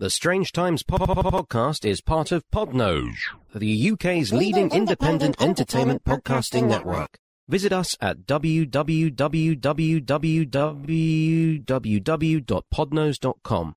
The Strange Times po- po- po- podcast is part of Podnose, the UK's leading independent entertainment podcasting network. Visit us at www.podnose.com.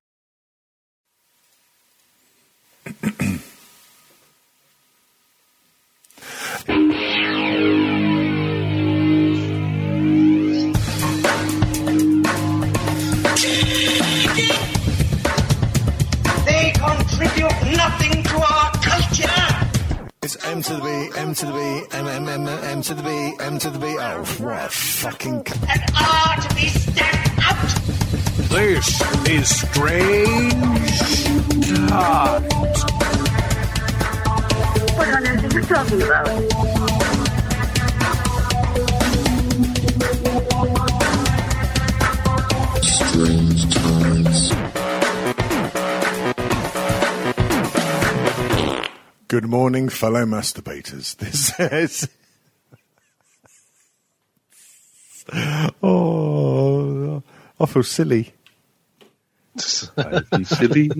M to the B, M to the B, M, M, M, M to the B, M to the B. Oh, what a fucking... c- And are to be stamped out. This is strange times. What on earth are you talking about? Strange times. Good morning, fellow masturbators. This is... oh, I feel silly. I'd be silly.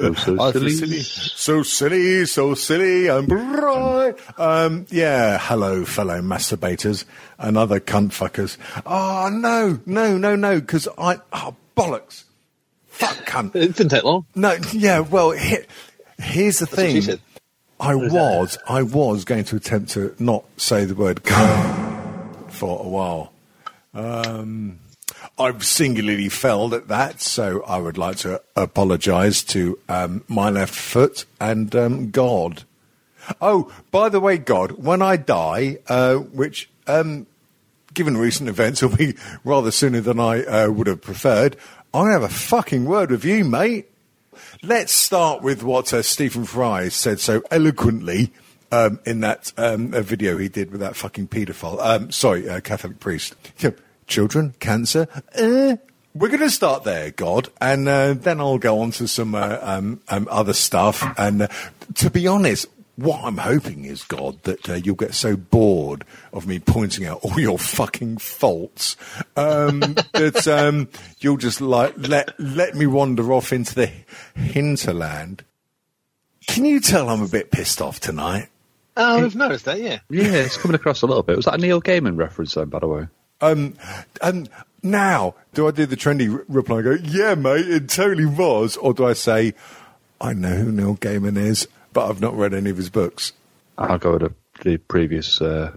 Oh, so I feel silly. silly. So silly, so silly, I'm bright. Um, yeah, hello, fellow masturbators and other cunt fuckers. Oh, no, no, no, no, because I... Oh, bollocks. Fuck cunt. It didn't take long. No, yeah, well, he, here's the what thing. I was, I was going to attempt to not say the word cunt for a while. Um, I've singularly failed at that, so I would like to apologise to um, my left foot and um, God. Oh, by the way, God, when I die, uh, which, um, given recent events, will be rather sooner than I uh, would have preferred, I'm going to have a fucking word with you, mate. Let's start with what uh, Stephen Fry said so eloquently um, in that um, video he did with that fucking paedophile. Um, sorry, uh, Catholic priest. Children, cancer. Uh, we're going to start there, God, and uh, then I'll go on to some uh, um, um, other stuff. And uh, to be honest, what I'm hoping is, God, that uh, you'll get so bored of me pointing out all your fucking faults um, that um, you'll just like let let me wander off into the hinterland. Can you tell I'm a bit pissed off tonight? Oh, I've noticed that, yeah. Yeah, it's coming across a little bit. Was that a Neil Gaiman reference, then, by the way? Um, and now, do I do the trendy r- reply and go, yeah, mate, it totally was? Or do I say, I know who Neil Gaiman is, but I've not read any of his books? I'll go with the, the previous. Uh,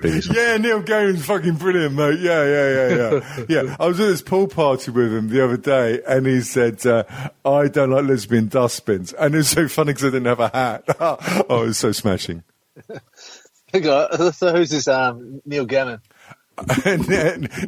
previous one. Yeah, Neil Gaiman's fucking brilliant, mate. Yeah, yeah, yeah, yeah. yeah, I was at this pool party with him the other day, and he said, uh, I don't like lesbian dustbins. And it was so funny because I didn't have a hat. oh, it was so smashing. Hang on, So who's this um, Neil Gaiman?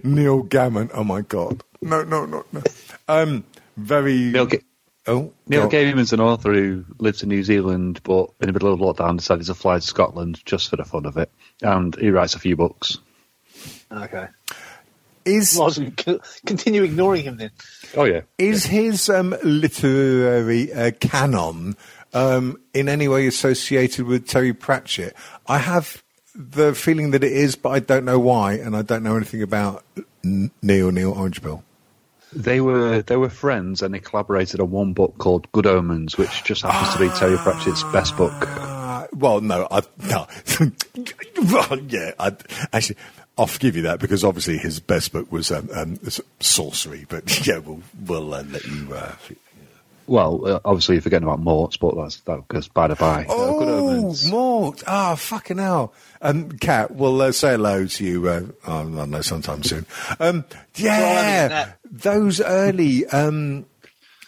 Neil Gaiman. Oh, my God. No, no, no, no. Um, very... Neil, Ga- oh, Neil go- Gaiman's an author who lives in New Zealand, but in the middle of lockdown decided to fly to Scotland just for the fun of it. And he writes a few books. Okay. Is... Well, was c- continue ignoring him then. Oh, yeah. Is his um, literary uh, canon um, in any way associated with Terry Pratchett? I have the feeling that it is, but I don't know why, and I don't know anything about N- Neil Neil Orangebill. They were they were friends and they collaborated on one book called Good Omens, which just happens to be Terry Pratchett's best book. Uh, well, no, I no. well, yeah, I, actually, I'll forgive you that because obviously his best book was um, um, sorcery. But yeah, we'll we'll uh, let you. Uh, Well, uh, obviously you're forgetting about Morts, but that's that goes by the by. Oh, Omens. Mort! Ah, fucking hell. Um, Kat, we'll uh, say hello to you, uh, oh, I don't know, sometime soon. Um, yeah, that. those early, um,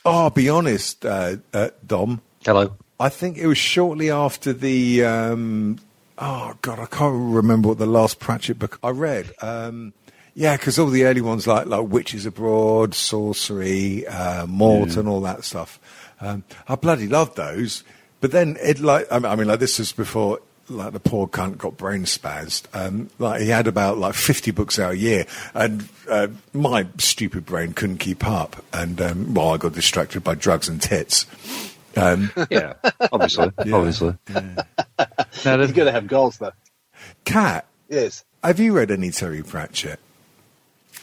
oh, I'll be honest, uh, uh, Dom, Hello. I think it was shortly after the, um, oh, God, I can't remember what the last Pratchett book I read. Um, yeah, because all the early ones like like Witches Abroad, Sorcery, uh, Mort, and all that stuff. Um, I bloody loved those. But then it like I mean, I mean like this was before like the poor cunt got brain spazzed. Um, like he had about like fifty books out a year, and uh, my stupid brain couldn't keep up. And um, well, I got distracted by drugs and tits. Um, Yeah, obviously, obviously. Now, the- You've got to have goals, though. Cat, Yes. have you read any Terry Pratchett?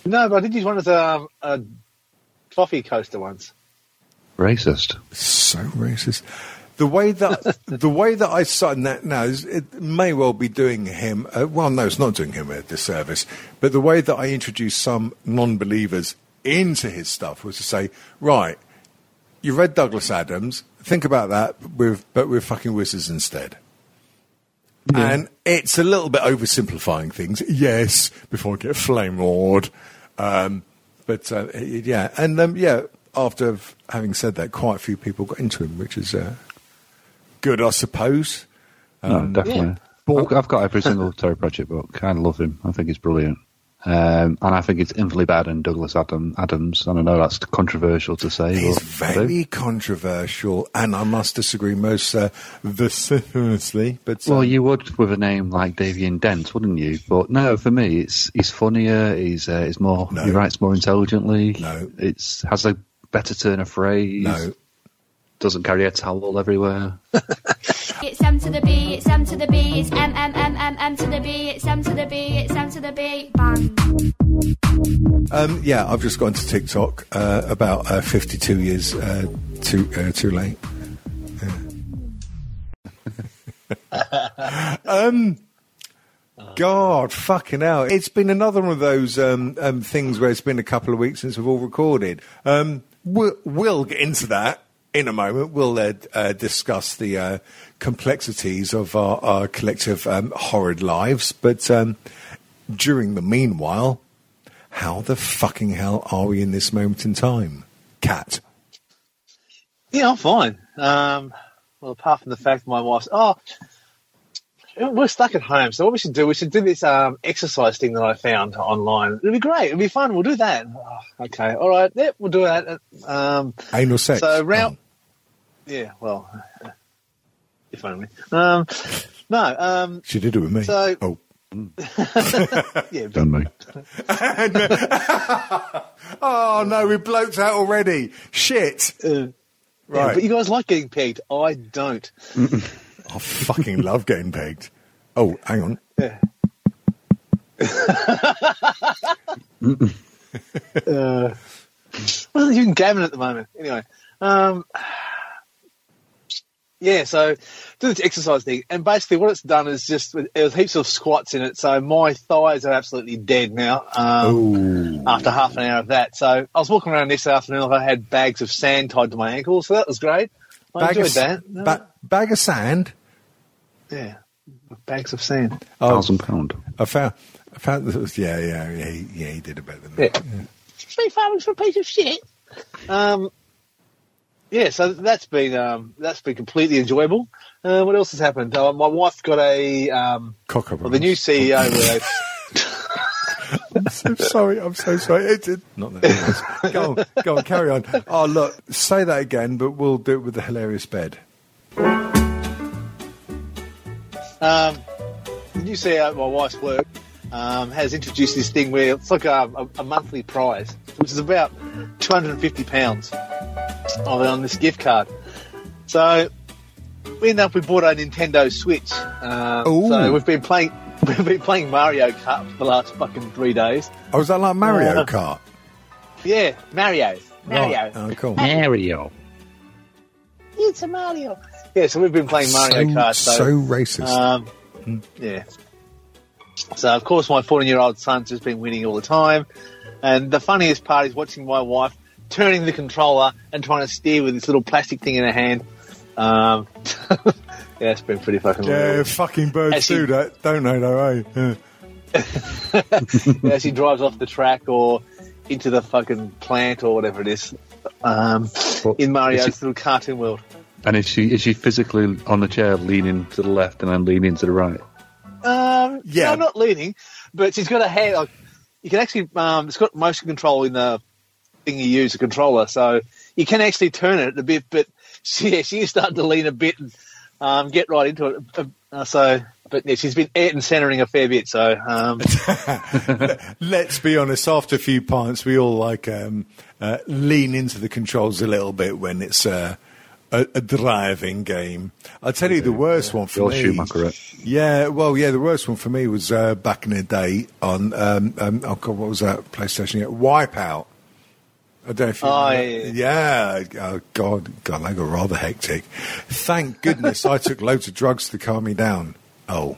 No, but I did use one as a, a coffee coaster once. Racist. so racist. The way that the way that I saw that now is, it may well be doing him. Uh, well, no, it's not doing him a disservice. But the way that I introduced some non-believers into his stuff was to say, right, you read Douglas Adams. Think about that with but with fucking wizards instead. And it's a little bit oversimplifying things. Yes, before I get flame lord. Um, but uh, yeah, and um, yeah, after having said that, quite a few people got into him, which is uh, good, I suppose. no, definitely. I've, I've got every single Terry Pratchett book. I love him. I think he's brilliant. Um, and I think it's infinitely better than Douglas Adam, Adams. And I know that's controversial to say. He's but I do. very controversial, and I must disagree most uh, vociferously. But uh, Well, you would with a name like Davian Dent, wouldn't you? But no, for me, it's he's funnier. He's uh, he's more. No. He writes more intelligently. No. it's has a better turn of phrase. no, doesn't carry a towel everywhere. It's M to the B, it's M to the B, it's M M M M M to the B, it's M to the B, it's M to the B, bang. um, yeah, I've just gone to TikTok uh, about uh, 52 years uh, too uh, too late. Yeah. um, God, fucking hell! It's been another one of those um, um, things where it's been a couple of weeks since we've all recorded. Um, we'll, we'll get into that in a moment. We'll uh, uh, discuss the uh, complexities of our, our collective um, horrid lives, but um, during the meanwhile, how the fucking hell are we in this moment in time? Cat. Yeah, I'm fine. Um, well, apart from the fact my wife's oh, we're stuck at home. So what we should do, we should do this um, exercise thing that I found online. It'll be great. It'll be fun. We'll do that. Oh, okay, all right. Yep, we'll do that. Um, Anal sex. So round, yeah. Well, if only. Um, no. Um, She did it with me. So- oh. yeah. Done me. oh no, we bloked out already. Shit. Uh, yeah, Right. but you guys like getting pegged. I don't. I fucking love getting pegged. Oh, hang on. Yeah. uh, wasn't even Gavin at the moment. Anyway, um, yeah. So do this exercise thing, and basically what it's done is just there's heaps of squats in it. So my thighs are absolutely dead now. Um, after half an hour of that, so I was walking around this afternoon. like I had bags of sand tied to my ankles, so that was great. I Bag enjoyed of, that. ba- bag of sand. yeah, bags of sand. Oh, Thousand pound. I found. I found this was, yeah, yeah, yeah. He, yeah, he did it better than Yeah. that. Three farmers for a piece of shit. Um, yeah, so that's been um, that's been completely enjoyable. Uh, what else has happened? Uh, my wife got a um, Cock well, the new CEO. where they- I'm so sorry. I'm so sorry. It, it, not that. nice. Go on. Go on. Carry on. Oh, look. Say that again, but we'll do it with the hilarious bed. um, the new CEO at my wife's work um, has introduced this thing where it's like a, a, a monthly prize, which is about two hundred and fifty pounds on this gift card. So we ended up we bought a Nintendo Switch. Um, so we've been playing we've been playing Mario Kart for the last fucking three days. Oh, is that like Mario Yeah. Kart? Yeah, Mario. Mario. Right. Oh, cool. Mario. It's a Mario. Yeah, so we've been playing Mario so, Kart. So, so racist. um, yeah. So of course my 14 year old son's just been winning all the time, and the funniest part is watching my wife turning the controller and trying to steer with this little plastic thing in her hand. Um, yeah, it's been pretty fucking. yeah, horrible. fucking birds Actually- do that, don't they? Though, eh? Yeah. yeah, she drives off the track or into the fucking plant or whatever it is. Um, Well, in Mario's is little cartoon world. And is she is she physically on the chair, leaning to the left and then leaning to the right? Um, Yeah. no, not leaning, but she's got a hand. Like, you can actually, um, it's got motion control in the thing you use, the controller, so you can actually turn it a bit. But she, yeah, she is starting to lean a bit and um, get right into it. Uh, Uh, so, but yeah, she's been Ayrton centering a fair bit. So, um, Let's be honest. After a few pints, we all like um, uh, lean into the controls a little bit when it's uh, a, a driving game. I'll tell you the worst one for You're me. Schumacher, right? Yeah, well, yeah, the worst one for me was uh, back in the day on um, um, oh god, what was that PlayStation? Yeah, Wipeout. I don't know if you Oh, yeah, yeah. Oh God, God, that got rather hectic. Thank goodness I took loads of drugs to calm me down. Oh,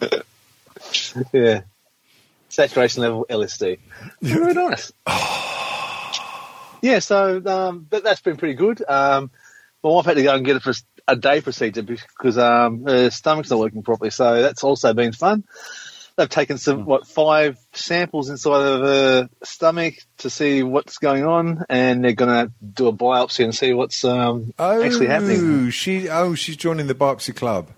Yeah. Saturation level LSD. Very nice. yeah, so um, that, that's been pretty good. Um, my wife had to go and get a, pros- a day procedure because um, her stomach's not working properly, so that's also been fun. They've taken some, what, five samples inside of her stomach to see what's going on, and they're going to do a biopsy and see what's um, oh, actually happening. She, oh, she's joining the biopsy club.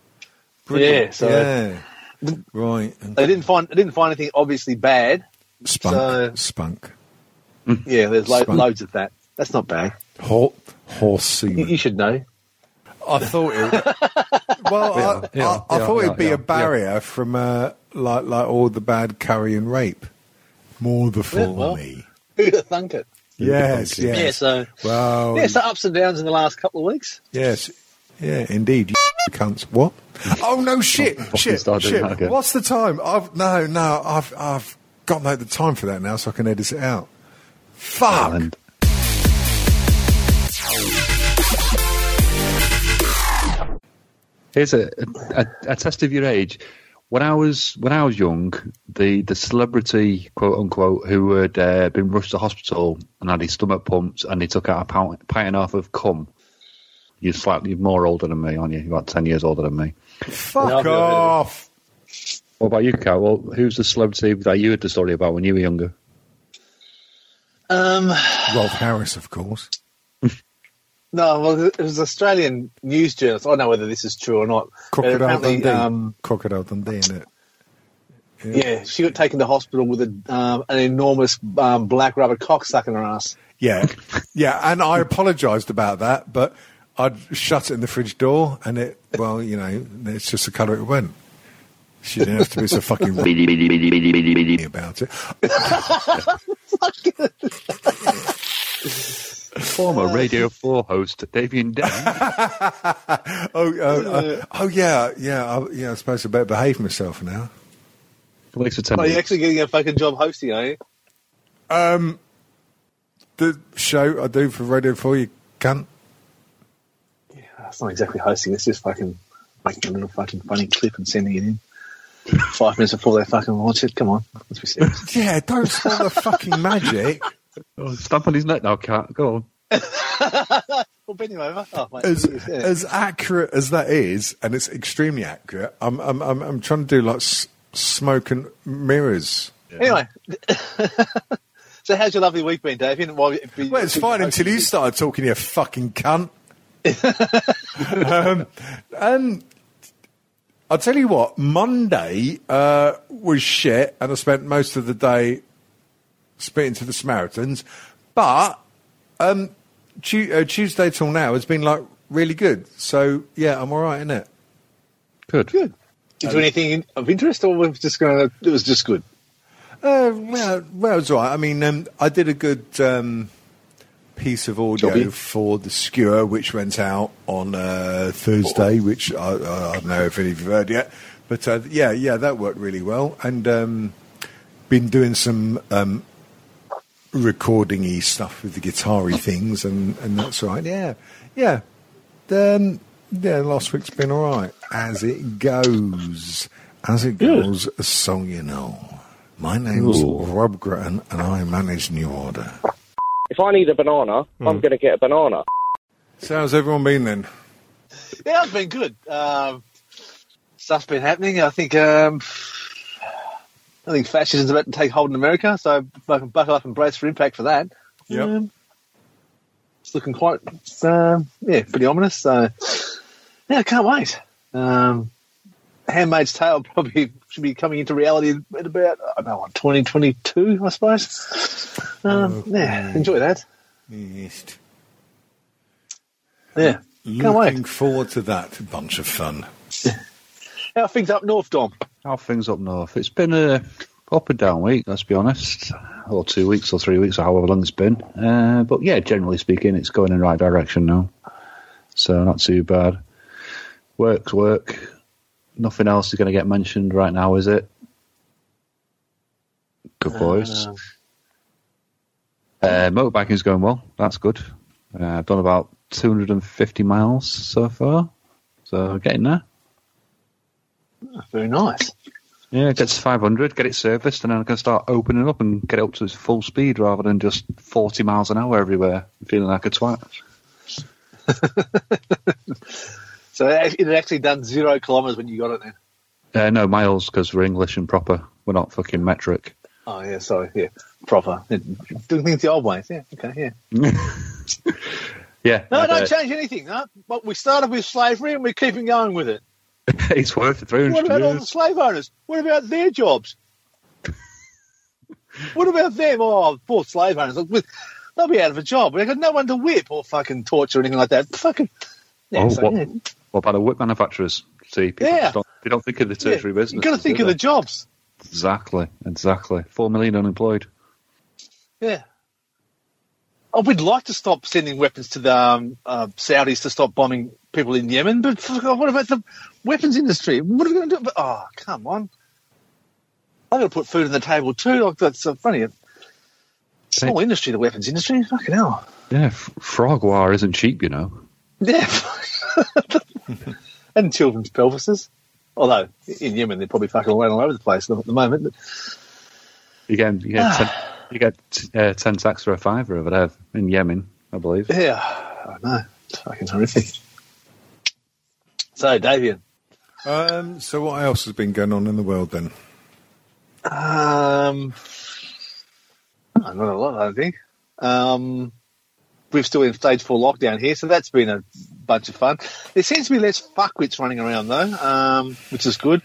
Yeah, so- yeah, right. They didn't find they didn't find anything obviously bad. Spunk, so- spunk, Yeah, there's lo- Spunk. loads of that. That's not bad. Hor- horse You, semen. you should know. I thought it. Well, I, Yeah, I, I yeah, thought yeah, it'd be yeah, a barrier from uh, like like all the bad curry and rape. More the for Yeah, well. me. Who'd have thunk it? Yes, yes. Yeah, so well, yeah, so ups and downs in the last couple of weeks. yes, yeah, indeed. You cunts. What? Oh no! Shit! fucking shit! Shit! What's the time? I've no, no. I've I've got no the time for that now, so I can edit it out. Fuck! And here's a, a, a test of your age. When I was when I was young, the, the celebrity quote unquote who had uh, been rushed to hospital and had his stomach pumped and he took out a pint, pint and a half of cum. You're slightly more older than me, aren't you? You're about ten years older than me. Fuck No, I've never heard of off! What about you, Kat? Well, who's the celebrity that you had the story about when you were younger? Um, Rolf Harris, of course. No, well, it was Australian news journalist. I don't know whether this is true or not. Crocodile Dundee. um, Crocodile Dundee, isn't it? yeah, she got taken to hospital with a, um, an enormous um, black rubber cock stuck in her ass. Yeah, yeah, and I apologised about that, but I'd shut it in the fridge door, and it, well, you know, it's just the colour it went. She didn't have to be so fucking about it. Former Radio 4 host Damien Dan. Oh, uh, uh, oh yeah, yeah, I, yeah. I suppose I better behave myself now. Police Are attendant. you actually getting a fucking job hosting, are you? Um, the show I do for Radio Four, you can't. Yeah, that's not exactly hosting. It's just fucking making a little fucking funny clip and sending it in. Five minutes before they fucking launch it. Come on, let's be serious. Yeah, don't spoil the fucking magic. Oh, stamp on his neck now, Cat. Go on. Well, bend him over. Oh, mate, As yeah. as accurate as that is, and it's extremely accurate. I'm I'm I'm, I'm trying to do like s- smoke and mirrors. Anyway, so how's your lovely week been, Dave? Well, Well, it's fine until you started talking, you fucking cunt. um, um, I'll tell you what, Monday uh, was shit, and I spent most of the day speaking to the Samaritans. But um, Tu- uh, Tuesday till now has been like really good. So yeah, I'm all right in it. Good. Good. Did you do anything of interest, or was just going to? It was just good. Uh, well, well, it was all right. I mean, um, I did a good um, piece of audio Jobby. for the Skewer, which went out on uh, Thursday, which I, I, I don't know if any of you have heard yet. But uh, yeah, yeah, that worked really well. And um, been doing some um, recording-y stuff with the guitar-y things, and, and that's right. Yeah, yeah. Um, yeah, last week's been all right. As it goes. As it goes, a song you know. My name's Ooh. Rob Gretton, and I manage New Order. If I need a banana, I'm going to get a banana. So how's everyone been then? Yeah, it's been good. Um, stuff's been happening. I think. Um, I think fascism's about to take hold in America, so buckle up and brace for impact for that. Yeah, Um, it's looking quite, um, yeah, pretty ominous. So, yeah, I can't wait. Um, Handmaid's Tale probably should be coming into reality in about, I don't know, what, 2022, I suppose. Um, yeah, enjoy that. Yes. Yeah, can't Looking wait. forward to that bunch of fun. How are things up north, Dom? How things up north? It's been a up and down week, let's be honest. Or two weeks or three weeks or however long it's been. Uh, but yeah, generally speaking, it's going in the right direction now. So not too bad. Work's work. Nothing else is going to get mentioned right now, is it? Good boys. Um, Uh, motorbiking's going well. That's good. Uh, I've done about 250 miles so far. So getting there. Very nice. Yeah, it gets 500, get it serviced, and then I can start opening up and get it up to its full speed rather than just 40 miles an hour everywhere, feeling like a twat. So it had actually done zero kilometres when you got it then. Uh, no, miles, because we're English and proper. We're not fucking metric. Oh yeah, sorry, yeah, proper. Doing things the old ways. Yeah, okay, yeah. Yeah. No, don't change anything. No, but we started with slavery and we're keeping going with it. it's worked for 300 What about all the slave owners? What about their jobs? what about them? Oh, poor slave owners. They'll be out of a job. They've got no one to whip or fucking torture or anything like that. Fucking. Yeah, Oh, so, what, yeah. what about the whip manufacturers? See, people Yeah. don't, they don't think of the Yeah, tertiary business. You've got to think of the jobs. Exactly, exactly. Four million unemployed. Yeah. Oh, we'd like to stop sending weapons to the um, uh, Saudis to stop bombing people in Yemen, but what about the weapons industry? What are we going to do? But, oh, come on. I've got to put food on the table too. Like, that's so funny. Small industry, the weapons industry. Fucking hell. Yeah, f- frog war isn't cheap, you know. Yeah. and children's pelvises. Although in Yemen they're probably fucking around all over the place at the moment. But You get you get ten, uh, ten sacks for a fiver over there in Yemen, I believe. yeah, I know. It's fucking horrific. So, Davian. Um, so what else has been going on in the world then? Um, not a lot, I don't think. Um, we're still in stage four lockdown here, so that's been a bunch of fun. There seems to be less fuckwits running around though, um, which is good.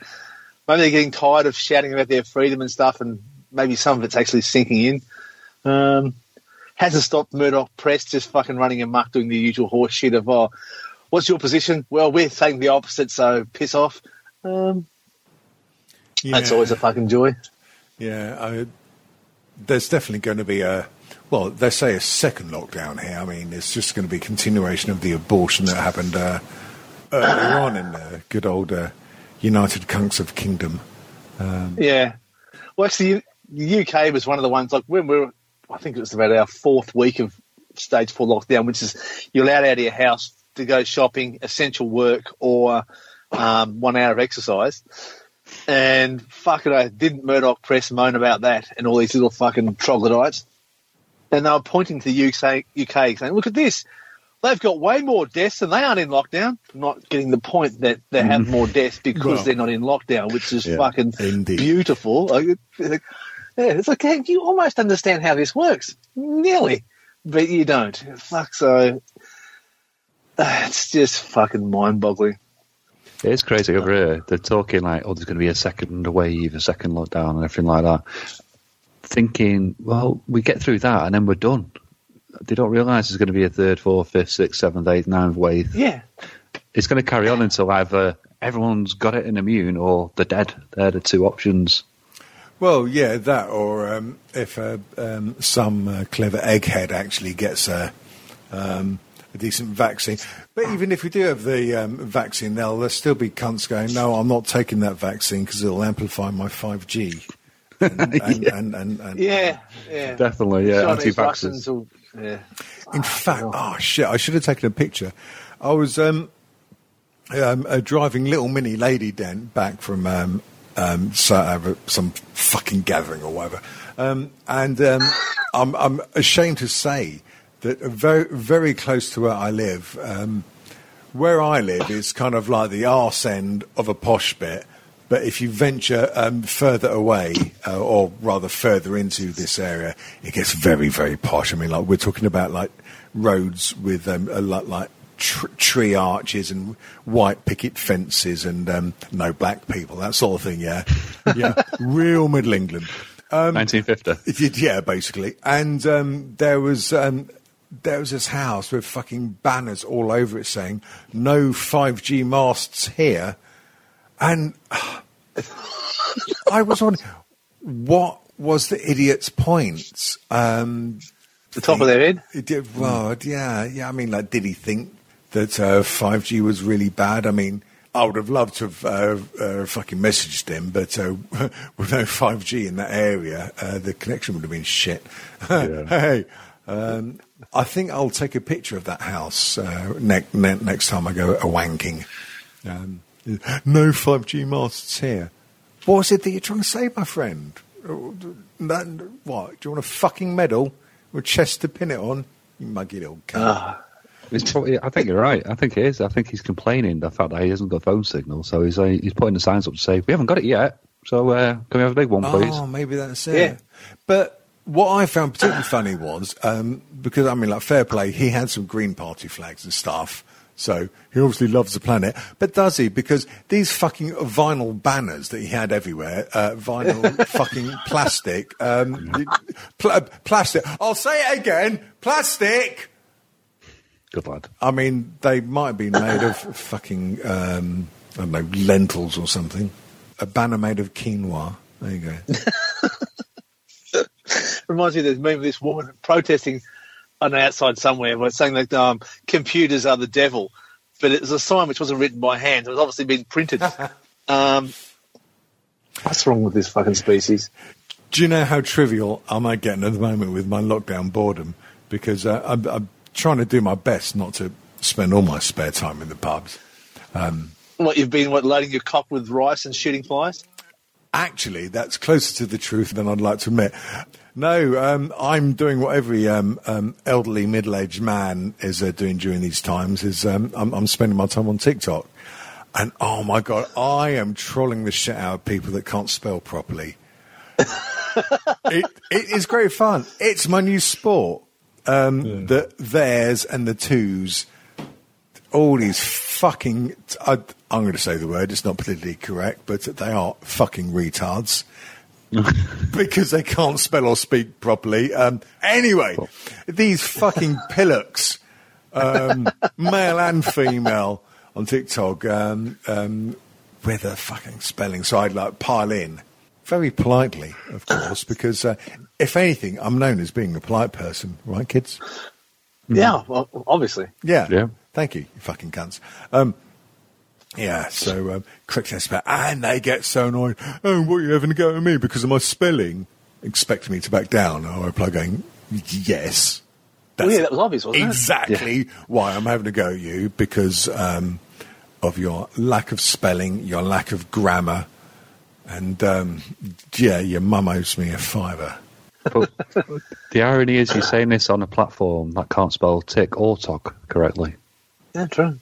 Maybe they're getting tired of shouting about their freedom and stuff, and maybe some of it's actually sinking in. Um, hasn't stopped Murdoch Press just fucking running amok doing the usual horse shit of, oh, what's your position? Well, we're saying the opposite, so piss off. Um, That's always a fucking joy. Yeah, I, there's definitely going to be a, well, they say a second lockdown here. I mean, it's just going to be continuation of the abortion that happened uh, earlier on in the good old uh, United Kunks of Kingdom. Yeah. Well, actually, the UK was one of the ones, like when we were, I think it was about our fourth week of stage four lockdown, which is you're allowed out of your house to go shopping, essential work, or um, one hour of exercise. And fucking, I didn't Murdoch Press moan about that and all these little fucking troglodytes. And they were pointing to the UK, UK saying, look at this. They've got way more deaths and they aren't in lockdown. Not getting the point that they have more deaths because Well. they're not in lockdown, which is Yeah, fucking indeed. beautiful. Like, it- yeah, it's like you almost understand how this works, nearly, but you don't. Fuck, so it's just fucking mind-boggling. It's crazy over here. They're talking like, oh, there's going to be a second wave, a second lockdown, and everything like that. Thinking, well, we get through that and then we're done. They don't realise there's going to be a third, fourth, fifth, sixth, seventh, eighth, ninth wave. Yeah, It's going to carry on until either everyone's got it and immune or they're dead. They're the two options. Well, yeah, that, or um, if uh, um, some uh, clever egghead actually gets a, um, a decent vaccine. But even if we do have the um, vaccine, there'll, there'll still be cunts going, no, I'm not taking that vaccine because it'll amplify my 5G. And, and, and, and, and- yeah, yeah. Definitely, yeah. Chinese Anti-vaxxers. Will- yeah. In fact, oh shit! I should have taken a picture. I was um, um, uh, driving little mini lady den back from um, so, some fucking gathering or whatever, um, and um, I'm, I'm ashamed to say that very very close to where I live. Um, where I live is kind of like the arse end of a posh bit. But if you venture um, further away, uh, or rather further into this area, it gets very, very posh. I mean, like we're talking about like roads with um, a lot like tr- tree arches and white picket fences and um, no black people, that sort of thing. Yeah, yeah, real Middle England. Um, 1950. yeah, basically. And um, there was um, there was this house with fucking banners all over it saying "No 5G masts here," and I was wondering what was the idiot's point. Um, The top of their head. it did, well, yeah, yeah. I mean, like, did he think that uh, 5G was really bad? I mean, I would have loved to have uh, uh, fucking messaged him, but uh, with no 5G in that area, uh, the connection would have been shit. hey, um, I think I'll take a picture of that house uh, ne- ne- next time I go a wanking. Um, no 5G masts here. What was it that you're trying to say, my friend? Uh, that- what? Do you want a fucking medal with chest to pin it on? You muggy little cunt. Ah, It's probably, I think you're right. I think it is. I think he's complaining the fact that he hasn't got phone signal. So he's uh, he's putting the signs up to say we haven't got it yet. So uh, can we have a big one, please? Oh, maybe that's it. Yeah. But what I found particularly funny was um, because I mean, like fair play, he had some Green Party flags and stuff. So he obviously loves the planet, but does he? Because these fucking vinyl banners that he had everywhere, uh, vinyl fucking plastic, um, pl- plastic. I'll say it again, plastic. Good lad. I mean, they might have been made of fucking, um, I don't know, lentils or something. A banner made of quinoa. There you go. reminds me of this meme of this woman protesting on the outside somewhere, where it's saying that um, computers are the devil, but it was a sign which wasn't written by hand. It was obviously been printed. um, what's wrong with this fucking species? Do you know how trivial I'm I getting at the moment with my lockdown boredom? Because uh, I'm, I'm trying to do my best not to spend all my spare time in the pubs. What you've been what loading your cock with rice and shooting flies? Actually, that's closer to the truth than I'd like to admit. No, um, I'm doing what every um, um, elderly, middle-aged man is uh, doing during these times. Is um, I'm, I'm spending my time on TikTok, and oh my god, I am trolling the shit out of people that can't spell properly. it, it is great fun. It's my new sport. Um, The theirs and the twos, all these fucking. I, I'm going to say the word. It's not politically correct, but they are fucking retards because they can't spell or speak properly. Um, anyway, these fucking pillocks, um, male and female, on TikTok, um, um, with a fucking spelling, so I'd like pile in very politely, of course, because uh, if anything, I'm known as being a polite person, right, kids? Yeah, well, obviously. Yeah. Yeah. Thank you, you fucking cunts. Um, yeah, so um, quick test and they get so annoyed. Oh, what are you having to go at me because of my spelling? Expecting me to back down. I reply going, yes. Well, yeah, that was obvious, wasn't it? exactly why I'm having to go at you because um, of your lack of spelling, your lack of grammar, and um, yeah, your mum owes me a fiver. But the irony is, you're saying this on a platform that can't spell tick or tock correctly. Yeah, true.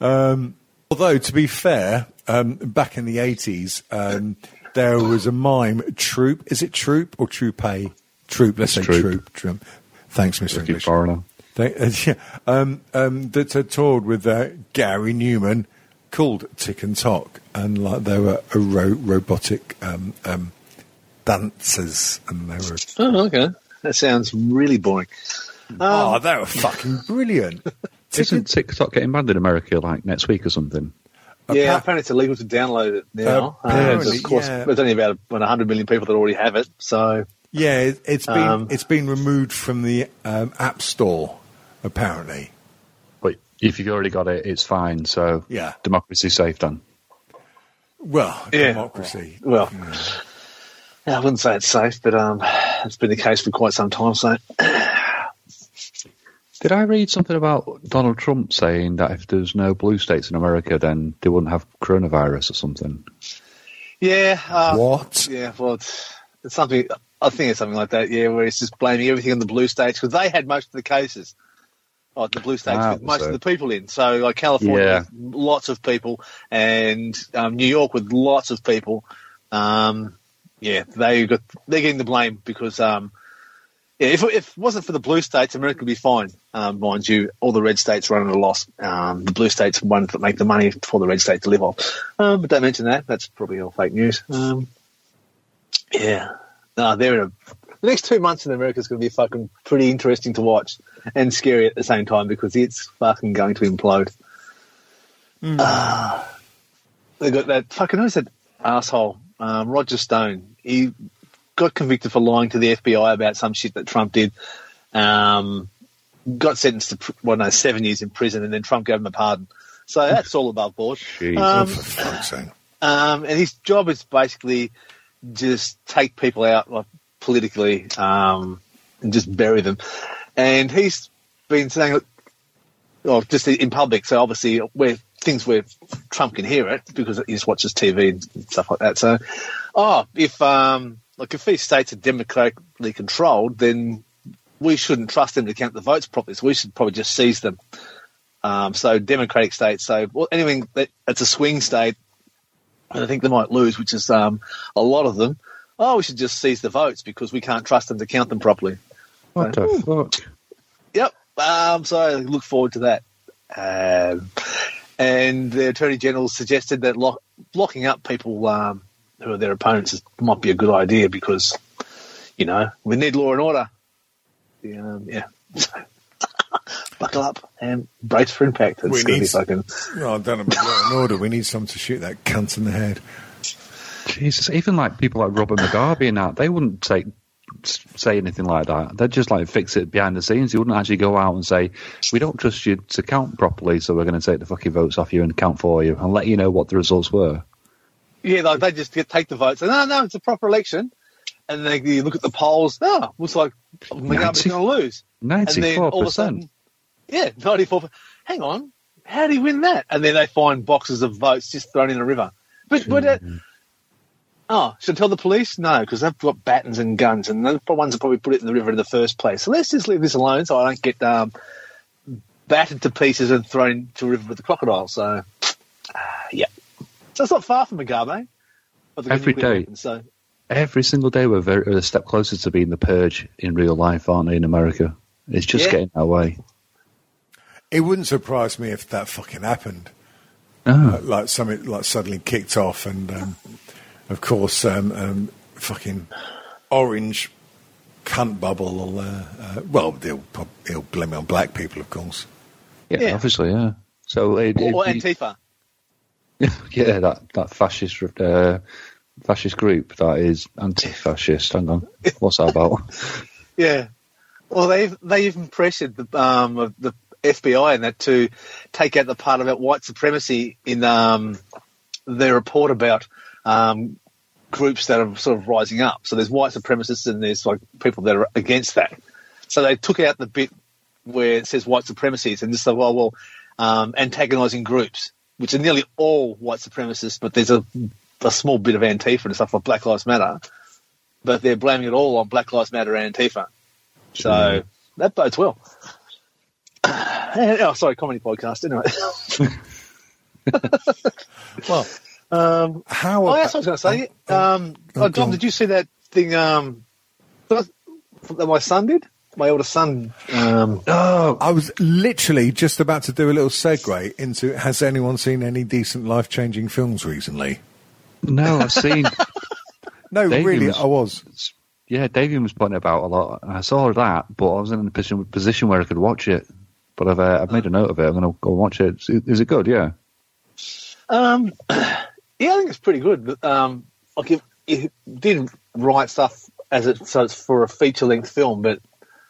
Although, to be fair, um, back in the 80s, um, there was a mime, Troop. Is it Troop or Troupe? Troop, let's say Troop. Troop. Troop. Thanks, Mr. Ricky English. Foreigner. They, uh, yeah, um, um, that had toured with uh, Gary Numan called Tick and Tock. And like, there were a ro- robotic um, um, dancers. And they were, Oh, okay. That sounds really boring. oh, they were fucking brilliant. Isn't TikTok getting banned in America like next week or something? Yeah, Appa- apparently it's illegal to download it now. Uh, Um, apparently, of course, yeah. there's only about 100 million people that already have it. So, Yeah, it, it's been Um, it's been removed from the um, App Store, apparently. But if you've already got it, it's fine. So Yeah. democracy safe then. Well, Yeah. democracy. well, yeah, I wouldn't say it's safe, but um, it's been the case for quite some time. So, Did I read something about Donald Trump saying that if there's no blue states in America, then they wouldn't have coronavirus or something? yeah. Uh, What? Yeah, well, it's, it's something. I think it's something like that. Yeah, where he's just blaming everything on the blue states because they had most of the cases. Like the blue states Ah, with most so- of the people in. So, like California, Yeah. with lots of people, and um, New York with lots of people. Um, yeah, they got they're getting the blame because um, yeah, if, if it wasn't for the blue states, America would be fine. Um, mind you, all the red states run at a loss. Um, the blue states are ones that make the money for the red state to live off. Um, but don't mention that. That's probably all fake news. Um, yeah, no, they're in a. The next two months in America is going to be fucking pretty interesting to watch and scary at the same time because it's fucking going to implode. Ah. they got that fucking who's that asshole um, Roger Stone. He got convicted for lying to the FBI about some shit that Trump did. Um, got sentenced to pr- well, no, seven years in prison, and then Trump gave him a pardon. So that's all above board. Jesus. Oh, Um, for fuck's sake. um, and his job is basically just take people out like, politically um, and just bury them. And he's been saying, well, just in public. So obviously, where things where Trump can hear it because he just watches TV and stuff like that. So, oh, if um, like if these states are democratically controlled, then we shouldn't trust them to count the votes properly. So we should probably just seize them. Um, so democratic states. So well, anything that it's a swing state, and I think they might lose, which is um, a lot of them. Oh, we should just seize the votes because we can't trust them to count them properly. What the fuck? Yep. Um, so I look forward to that. Um, and the Attorney General suggested that lock, locking up people um, who are their opponents is, might be a good idea because, you know, we need law and order. Um, yeah. Buckle up and brace for impact. It's We gonna be need- fucking. No, I don't know about law and order. We need someone to shoot that cunt in the head. Jesus, even like people like Robert Mugabe and that, they wouldn't say say anything like that. They'd just like fix it behind the scenes. They wouldn't actually go out and say, "We don't trust you to count properly, so we're going to take the fucking votes off you and count for you and let you know what the results were." Yeah, like they just take the votes. And no, no, it's a proper election. And then you look at the polls. No, looks like Mugabe's going to lose. Ninety-four all of a percent. yeah, 94. Hang on, how did he win that? And then they find boxes of votes just thrown in a river. But, but uh, oh, should I tell the police? No, because they've got batons and guns, and the ones that probably put it in the river in the first place. So let's just leave this alone, so I don't get um, battered to pieces and thrown into a river with the crocodile. So, uh, yeah, so it's not far from Mugabe. But the Every nuclear day. weapons, So Every single day, we're very, a step closer to being the purge in real life, aren't we? In America, it's just Yeah. getting that way. It wouldn't surprise me if that fucking happened. Oh, Like something like suddenly kicked off, and um, of course, um, um, fucking orange cunt bubble. Will, uh, uh, well, he'll, prob- he'll blame it on black people, of course. yeah, Yeah. obviously, yeah. So it, it, or Antifa. yeah, that that fascist uh, fascist group that is anti-fascist. Hang on, what's that about? Yeah. Well, they they even pressured the um the FBI and that to take out the part about white supremacy in um their report about um groups that are sort of rising up. So there's white supremacists and there's like people that are against that. So they took out the bit where it says white supremacists and just said, well, well, um, antagonising groups, which are nearly all white supremacists, but there's a a small bit of Antifa and stuff like Black Lives Matter but they're blaming it all on Black Lives Matter and Antifa. So that bodes well. oh, sorry, comedy podcast. Anyway, Well, um, how? oh, that's what I was going to say. Um, oh, oh. Dom, did you see that thing um, that my son did? My older son. Um, Oh, I was literally just about to do a little segue into has anyone seen any decent life changing films recently? No, I've seen. No, David really, was- I was. Yeah, Davian was pointing about a lot. I saw that, but I wasn't in a position, position where I could watch it. But I've uh, I've made a note of it. I'm going to go watch it. Is, is it good? Yeah. um, yeah, I think it's pretty good. Um, like it, did write stuff as it so it's for a feature length film, but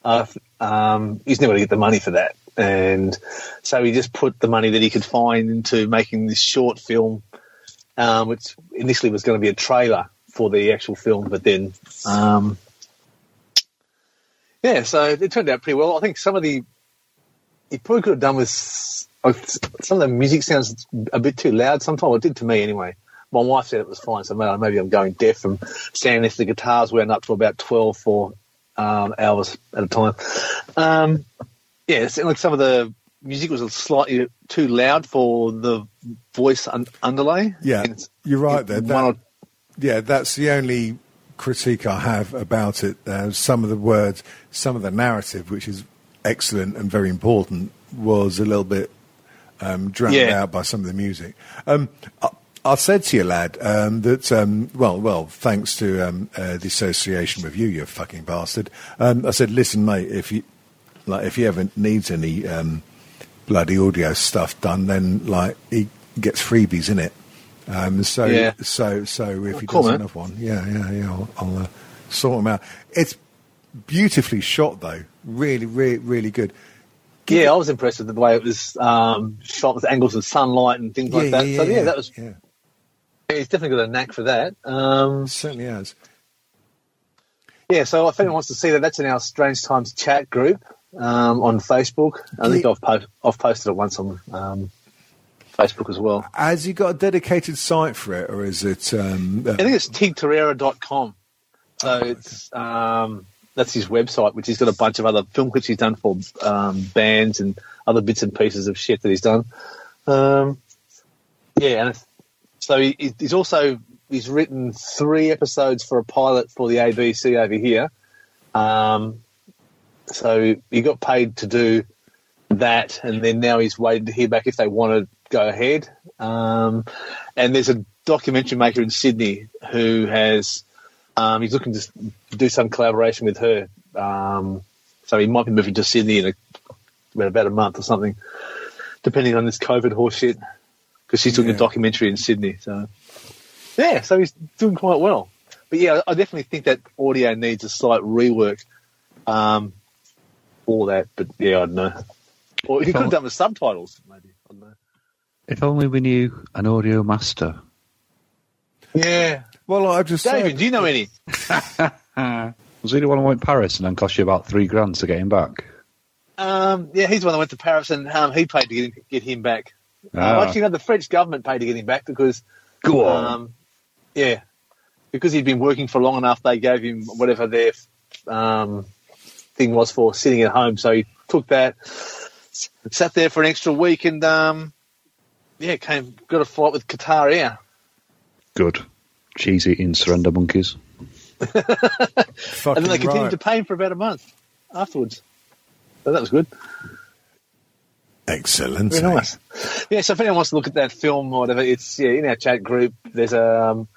uh, um, he's never going to get the money for that, and so he just put the money that he could find into making this short film, um, which initially was going to be a trailer for the actual film, but then um, yeah, so it turned out pretty well. I think some of the he probably could have done with some of the music sounds a bit too loud. Sometimes it did to me anyway. My wife said it was fine, so maybe I'm going deaf from standing next to the guitars went up to about twelve for um, hours at a time. Um, yeah, it seemed like some of the music was slightly too loud for the voice un- underlay. Yeah, you're right there. one or- yeah, that's the only critique I have about it. Uh, some of the words, some of the narrative, which is excellent and very important, was a little bit um, drowned Yeah. out by some of the music. Um, I, I said to you, lad, um, that um, well, well, thanks to um, uh, the association with you, you fucking bastard. Um, I said, listen, mate, if you like, if he ever needs any um, bloody audio stuff done, then like he gets freebies in it. Um, so, Yeah. so, so if he cool, does man. another one, yeah, yeah, yeah, I'll, I'll uh, sort him out. It's beautifully shot, though. Really, really, really good. Yeah, I was impressed with the way it was um, shot with angles of sunlight and things like that. so yeah, that was. yeah. He's definitely got a knack for that. Um, Certainly has. yeah, so if anyone wants to see that, that's in our Strange Times chat group um, on Facebook. I think Yeah. I've, po- I've posted it once on um, Facebook as well. Has he got a dedicated site for it, or is it? Um, uh, I think it's tigtorera.com. So it's um, that's his website, which he's got a bunch of other film clips he's done for um, bands and other bits and pieces of shit that he's done. Um, yeah, and so he, he's also he's written three episodes for a pilot for the ABC over here. Um, so he got paid to do that, and then now he's waiting to hear back if they want to go ahead. Um, and there's a documentary maker in Sydney who has um, he's looking to do some collaboration with her. Um, so he might be moving to Sydney in a, about a month or something, depending on this COVID horseshit. Because she's doing Yeah. a documentary in Sydney. So yeah, so he's doing quite well. But yeah, I definitely think that audio needs a slight rework um, for that. But yeah, I don't know. Or he could have done with subtitles, maybe. I don't know. If only we knew an audio master. Yeah. Well, I just David, said, do you know any? Was he the one who went to Paris and then cost you about three grand to get him back? Um, yeah, he's the one that went to Paris and um, he paid to get him, get him back. Uh, Ah. actually, no, the French government paid to get him back because, Go on. um, yeah, because he'd been working for long enough. They gave him whatever their um, thing was for sitting at home. So he took that, sat there for an extra week, and um, yeah, came got a flight with Qatar Air. Good. Cheese eating surrender monkeys. and then they continued right. to pay him for about a month afterwards. So that was good. Excellent. Very nice. Yeah, so if anyone wants to look at that film or whatever, it's yeah, in our chat group. There's a, um,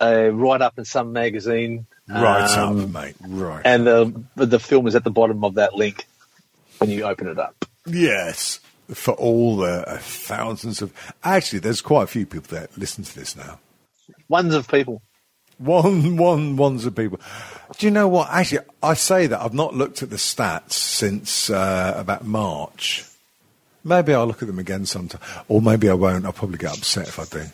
a write up in some magazine. Right um, up, mate. Right. And the the film is at the bottom of that link when you open it up. Yes, for all the uh, thousands of. Actually, there's quite a few people that listen to this now. Ones of people. One, one, ones of people. Do you know what? Actually, I say that I've not looked at the stats since uh, about March. Maybe I'll look at them again sometime, or maybe I won't. I'll probably get upset if I do.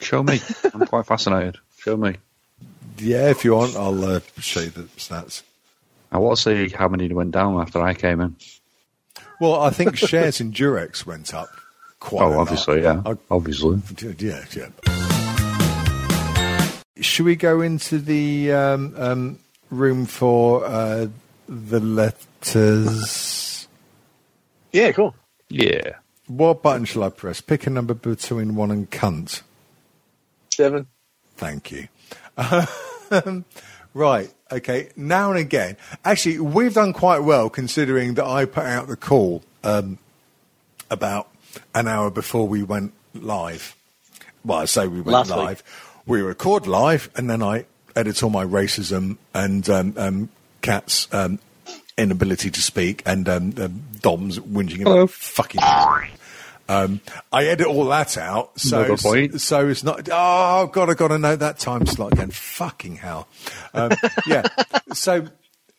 Show me. I'm quite fascinated. Show me. Yeah, if you want, I'll uh, show you the stats. I want to see how many went down after I came in. Well, I think shares in Durex went up quite. a Oh, lot. obviously, yeah. I- Obviously. Yeah, yeah. Should we go into the um, um, room for uh, the letters? Yeah, cool. Yeah. What button shall I press? Pick a number between one and cunt. Seven. Thank you. Um, right. Okay. Now and again, actually, we've done quite well considering that I put out the call um, about an hour before we went live. Well, I say we went Last week. We record live, and then I edit all my racism and um, um, Cat's um, inability to speak and um, um, Dom's whinging Hello. fucking. Um, I edit all that out, so Another point. so it's not. Oh God, I got to know that time slot again. Fucking hell. Um, yeah. So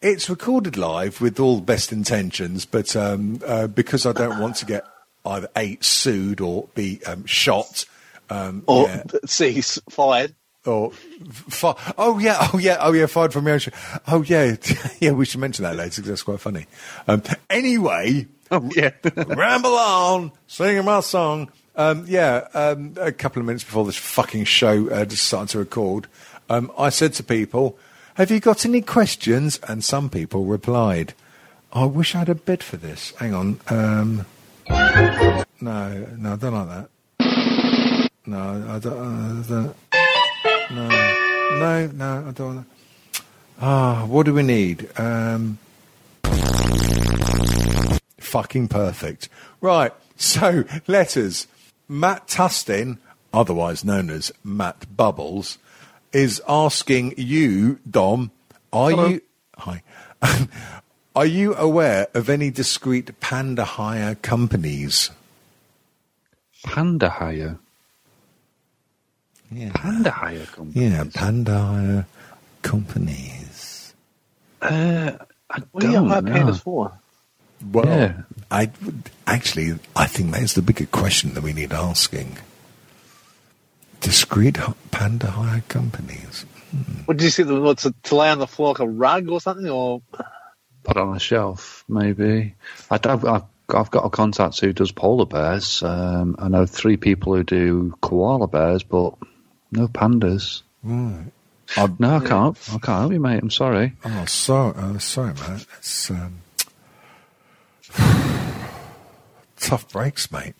it's recorded live with all the best intentions, but um, uh, because I don't want to get either a sued or be um, shot. Um, Or yeah, C fired. or fi- oh yeah, oh yeah, oh yeah, fired from your own show. Oh yeah, yeah. We should mention that later because that's quite funny. Um, anyway, Oh, yeah. ramble on, singing my song. Um, yeah, um, a couple of minutes before this fucking show uh, just started to record, um, I said to people, "Have you got any questions?" And some people replied, "I wish I had a bid for this." Hang on. Um, no, no, I don't like that. No, I don't. Uh, I don't no, no, no, I don't. want. Ah, what do we need? Um, fucking perfect. Right. So letters. Matt Tustin, otherwise known as Matt Bubbles, is asking you, Dom, are Hello. you hi? are you aware of any discrete panda hire companies? Panda hire. Yeah. Panda hire company. Yeah, panda hire companies. Uh, I What do you don't hire know. pandas for? Well, Yeah. I actually I think that's the bigger question that we need asking. Discreet panda hire companies. What did you see? The, what, to, to lay on the floor like a rug or something? Or Put on a shelf, maybe. I, have I've, I've got a contact who does polar bears. Um, I know three people who do koala bears, but no pandas. Right. No, I can't. I can't help you, mate. I'm sorry. Oh, sorry, uh, sorry, mate. That's um, tough breaks, mate.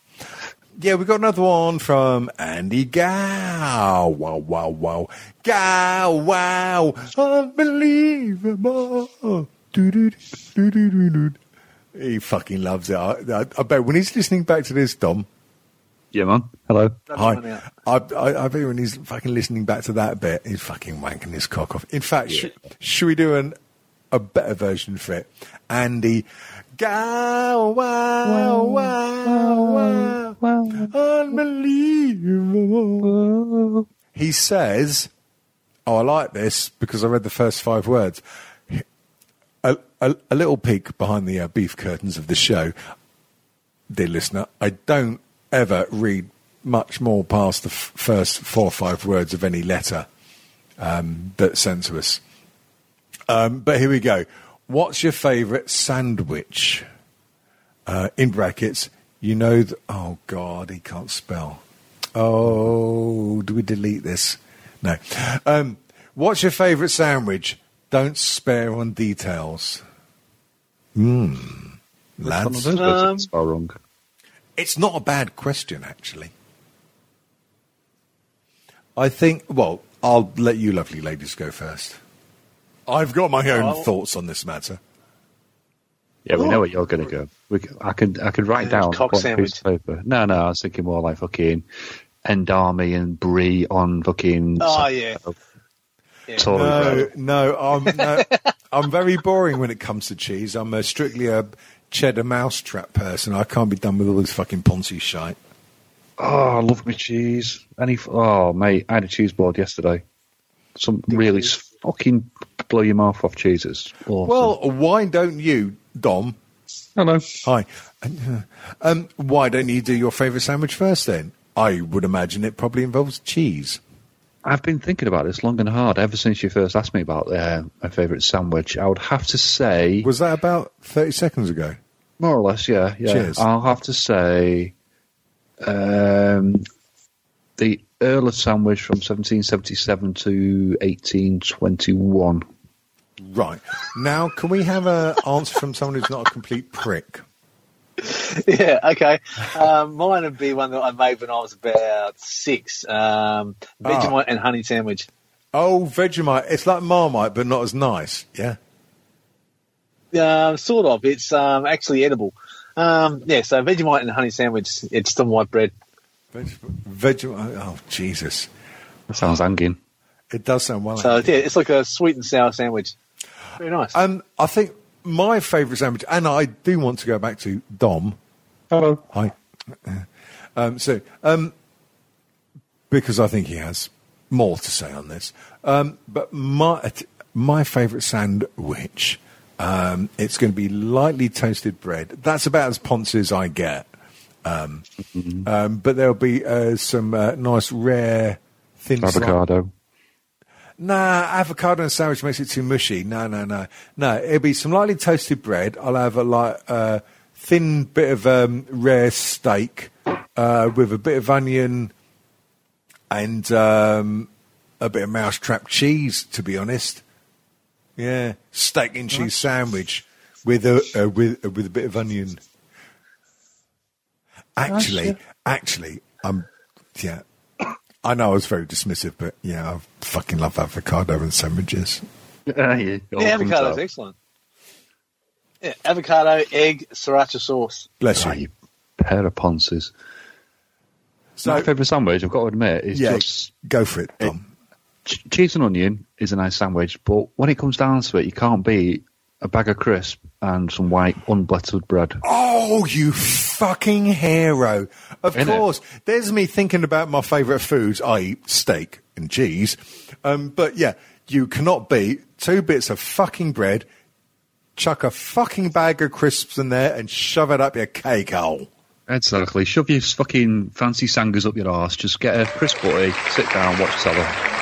Yeah, we got another one from Andy Gow. Wow, wow, wow. Gow, wow. Unbelievable. He fucking loves it. I, I, I bet when he's listening back to this, Dom, Yeah, man. Hello. Hi. I, I, I bet when he's fucking listening back to that bit, he's fucking wanking his cock off. In fact, sh- should we do an, a better version for it? Andy, go, wow, wow, wow, unbelievable. He says, oh, I like this because I read the first five words. A, a, a little peek behind the uh, beef curtains of the show dear listener, I don't ever read much more past the f- first four or five words of any letter um, that's sent to us. Um, but here we go. What's your favourite sandwich? Uh, in brackets, you know. Th- oh God, he can't spell. Oh, do we delete this? No. Um, what's your favourite sandwich? Don't spare on details. Hmm. Which of those words Um, is spelled wrong? It's not a bad question, actually. I think, well, I'll let you lovely ladies go first. I've got my own Oh. thoughts on this matter. Yeah, we know where you're going to go. We, c- I can I can write down cock on a piece of paper. No, no, I was thinking more like fucking Endami and Brie on fucking. Oh, yeah. Tory No, no, I'm, no, I'm very boring when it comes to cheese. I'm a strictly a cheddar mousetrap person. I can't be done with all this fucking poncey shite. Oh, I love my cheese. Any? Oh, mate, I had a cheese board yesterday. Some really s- fucking blow your mouth off cheeses. Awesome. Well, why don't you, Dom? hello. Hi. Um, why don't you do your favourite sandwich first then? I would imagine it probably involves cheese. I've been thinking about this long and hard ever since you first asked me about uh, my favourite sandwich. I would have to say, Was that about 30 seconds ago? more or less, yeah, yeah. Cheers. I'll have to say, um, the Earl of Sandwich from 1777 to 1821. Right. Now, can we have an answer from someone who's not a complete prick? yeah, okay. Um, mine would be one that I made when I was about six. Um, Vegemite and honey sandwich. Oh, Vegemite. It's like Marmite, but not as nice. Yeah. Um, sort of. It's um, actually edible. Um, yeah, so Vegemite and honey sandwich. It's the white bread. Veg- Vegemite. Oh, Jesus. That sounds hanging. It does sound well. So yeah, it's like a sweet and sour sandwich. Very nice. Um, I think my favourite sandwich, and I do want to go back to Dom. Hello. Hi. Um, so, um, because I think he has more to say on this. Um, but my my favourite sandwich, um, it's going to be lightly toasted bread. That's about as ponce as I get. Um, um, but there'll be uh, some uh, nice rare thin sli- Avocado. Nah, avocado and sandwich makes it too mushy. No, no, no, no. It'll be some lightly toasted bread. I'll have a like uh, thin bit of um, rare steak uh, with a bit of onion and um, a bit of mousetrap cheese. To be honest, yeah, steak and cheese sandwich with a uh, with uh, with a bit of onion. Actually, actually, um, yeah. I know I was very dismissive, but yeah, I fucking love avocado and sandwiches. Yeah, yeah, it all yeah, comes avocado's out. excellent. Yeah, avocado, egg, sriracha sauce. Bless Ah, you. you pair of ponces. So, My favourite sandwich, I've got to admit, is yeah, just go for it, Tom. ch- cheese and onion is a nice sandwich, but when it comes down to it, you can't beat a bag of crisp and some white unbuttered bread. Oh, you fucking hero. Of Innit? course. There's me thinking about my favourite foods, i.e. steak and cheese. Um, but yeah, you cannot beat two bits of fucking bread chuck a fucking bag of crisps in there and shove it up your cake hole. Exactly. Shove your fucking fancy sangers up your arse. Just get a crisp butty, sit down, watch telly.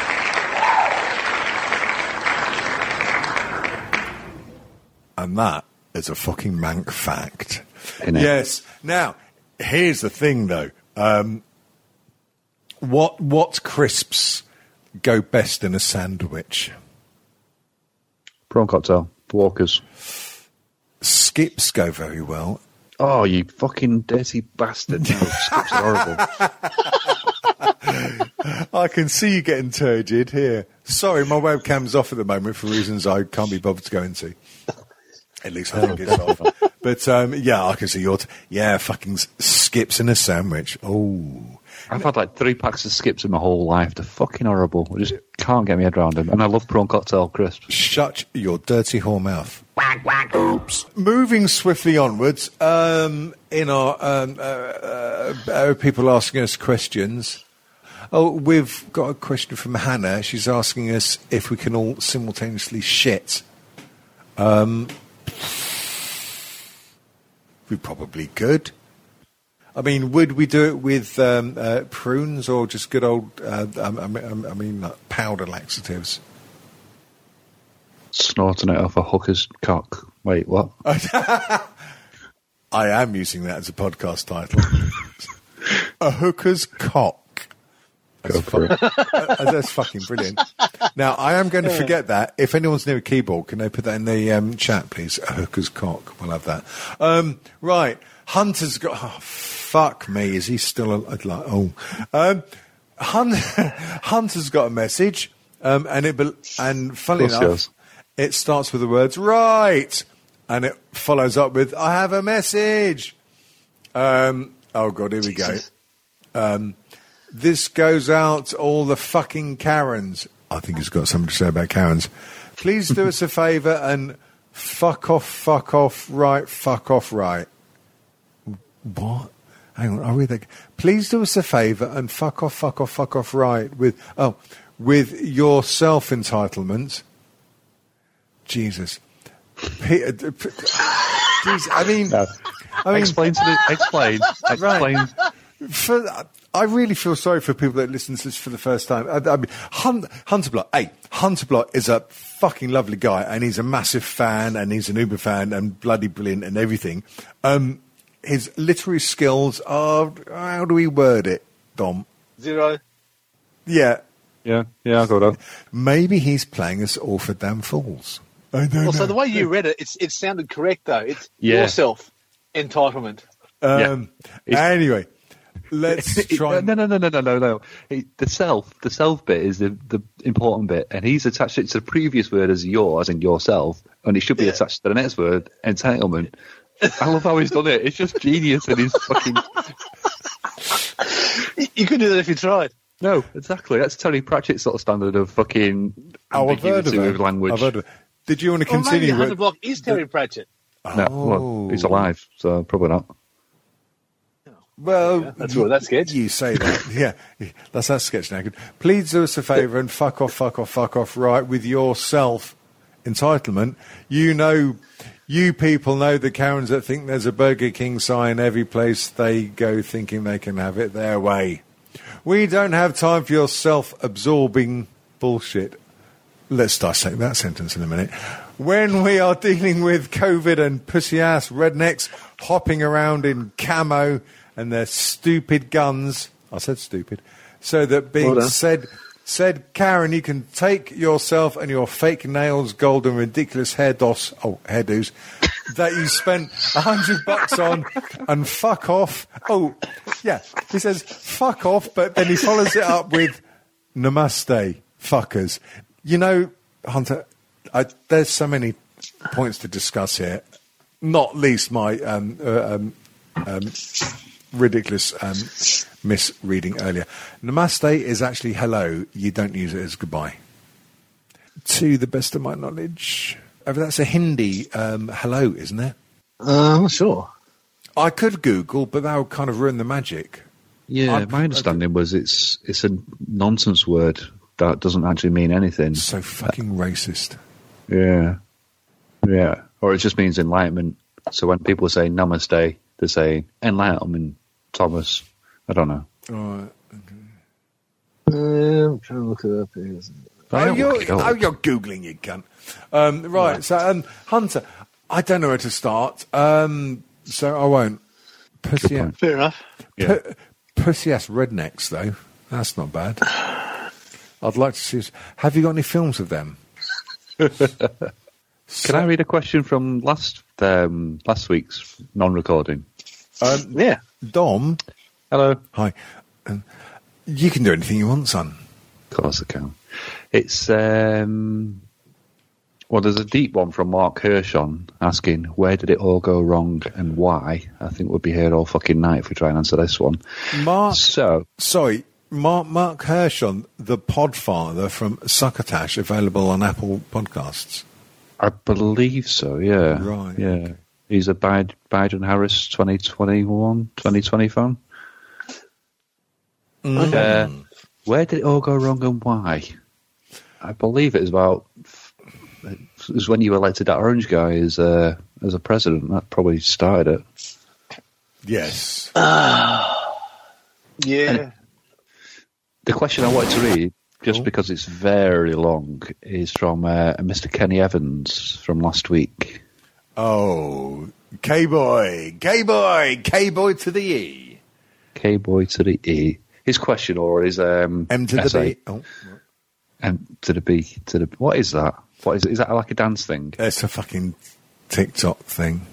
And that is a fucking mank fact. Yes. Now, here's the thing, though. Um, what what crisps go best in a sandwich? Prawn cocktail. Walkers. Skips go very well. Oh, you fucking dirty bastard. No, skips are horrible. I can see you getting turgid here. Sorry, my webcam's off at the moment for reasons I can't be bothered to go into. At least I think it's off. But um, yeah, I can see your. T- yeah, fucking skips in a sandwich. Oh. I've had like three packs of skips in my whole life. They're fucking horrible. I just can't get my head around them. And I love prawn cocktail crisps. Shut your dirty whore mouth. Oops. Moving swiftly onwards, um, in our um, uh, uh, uh, people asking us questions. Oh, we've got a question from Hannah. She's asking us if we can all simultaneously shit. Um, we probably could. I mean, would we do it with um, uh, prunes or just good old, uh, um, I mean, I mean uh, powder laxatives? Snorting it off a hooker's cock. Wait, what? I am using that as a podcast title. a hooker's cock. Go for it. That's fucking brilliant. Now, I am going to forget that. If anyone's near a keyboard, can they put that in the um, chat, please? A hooker's cock. We'll have that. Um, right. Hunter's got. Oh, fuck me. Is he still alive? Like, oh. Um, Hun- Hunter's got a message. Um, and it, bel- and funny Of course he enough, has. it starts with the words right, and it follows up with "I have a message." Um, oh god, here we go. This goes out to all the fucking Karens. I think he's got something to say about Karens. Please do us a favour and fuck off, fuck off, right, fuck off, right. What? Hang on, I'll read that. Please do us a favour and fuck off, fuck off, fuck off, right with oh, with your self entitlement. Jesus, Peter, uh, d- p- Jesus, I mean, No. I mean, explain to the explain explain. for, I really feel sorry for people that listen to this for the first time. I, I mean, Hun, Hunter Block, hey, Hunter Block is a fucking lovely guy, and he's a massive fan, and he's an Uber fan, and bloody brilliant, and everything. Um, his literary skills are, how do we word it, Dom? Zero. Yeah, Yeah, yeah, I'll go down. maybe he's playing us all for damn fools. I don't Also, know. the way you read it, it's, it sounded correct though. It's Yeah. yourself entitlement. Um, It's- anyway, let's try. no, no, no, no, no, no, no. The self, the self bit is the, the important bit, and he's attached it to the previous word as your, as in yourself, and it should be Yeah. attached to the next word, entitlement. I love how he's done it. It's just genius, and he's fucking You- You could do that if you tried. no, exactly. That's Terry Pratchett's sort of standard of fucking Oh, I've heard of ambiguity it. language. I've heard of it. Did you want to Well, maybe continue? 100 with- Block is Terry Pratchett. No, well, he's oh. alive, so probably not. Well, that's what that sketch. You say that, yeah. That's that sketch now. Good. Please do us a favour and fuck off, fuck off, fuck off. Right with your self entitlement. You know, you people know the Karens that think there's a Burger King sign every place they go, thinking they can have it their way. We don't have time for your self-absorbing bullshit. Let's dissect that sentence in a minute. When we are dealing with COVID and pussy ass rednecks hopping around in camo and their stupid guns, I said stupid, so that being said, said Karen, you can take yourself and your fake nails, gold and ridiculous hair dos, oh, hairdos, that you spent a hundred bucks on and fuck off. Oh, yeah. He says fuck off, but then he follows it up with namaste, fuckers. You know, Hunter, I, there's so many points to discuss here. Not least my um, uh, um, um, ridiculous um, misreading earlier. Namaste is actually hello. You don't use it as goodbye. To the best of my knowledge, oh, that's a Hindi um, hello, isn't it? Uh, I'm not sure. I could Google, but that would kind of ruin the magic. Yeah, I- my understanding was it's it's a nonsense word that doesn't actually mean anything. So fucking racist. Yeah, yeah. or it just means enlightenment. So when people say namaste, they're saying enlightenment, Thomas. I don't know. All right. Um, I'm trying to look it up. Here. Oh, you're, look it up. oh, you're googling, you cunt. Um, right. So, um, Hunter, I don't know where to start. Um, so I won't. Pussy, point. Fair enough. pu- pussy ass rednecks, though. That's not bad. I'd like to see. Have you got any films of them? Can I read a question from last um, last week's non-recording? Um, Yeah. Dom, Hello. hi. Um, you can do anything you want, son. Of course I can. It's um, well, there's a deep one from Mark Hirschon asking where did it all go wrong and why. I think we'll be here all fucking night if we try and answer this one. Mark, So sorry, Mark, Mark Hershon, the Podfather from Succotash, available on Apple Podcasts. I believe so. Yeah. Right, Yeah. He's a Biden, Biden Harris 2021, 2020 fan. Uh, where did it all go wrong and why? I believe it was about it was when you elected that orange guy as a as a president. That probably started it. Yes. Yeah. The question I wanted to read, just because it's very long, is from uh, Mr. Kenny Evans from last week. Oh, K boy, K boy, K boy to the E, K boy to the E. His question or his um, M to the essay, B. Oh, M to the B to the. What is that? What is it? Is that like a dance thing? it's a fucking TikTok thing.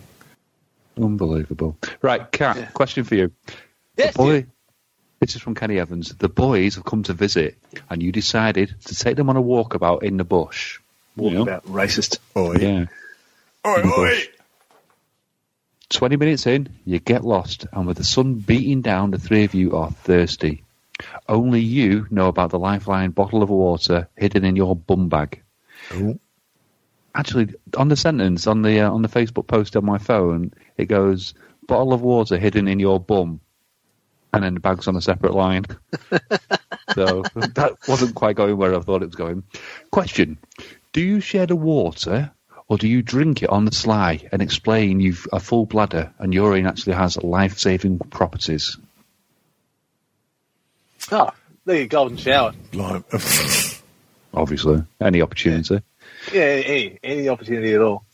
Unbelievable. Right, Kat, question for you. Yes, the boy, this is from Kenny Evans. The boys have come to visit, and you decided to take them on a walkabout in the bush. Walk You know? about racist. Oi, Yeah. Oi, oi. 20 minutes in, you get lost, and with the sun beating down, the three of you are thirsty. Only you know about the lifeline bottle of water hidden in your bum bag. Oh. Actually, on the sentence on the uh, on the Facebook post on my phone, it goes bottle of water hidden in your bum, and then the bag's on a separate line. so that wasn't quite going where I thought it was going. Question: Do you share the water, or do you drink it on the sly and explain you've a full bladder and urine actually has life-saving properties? Oh, there you golden shower. Blimey. Obviously, any opportunity. Yeah, any, any opportunity at all.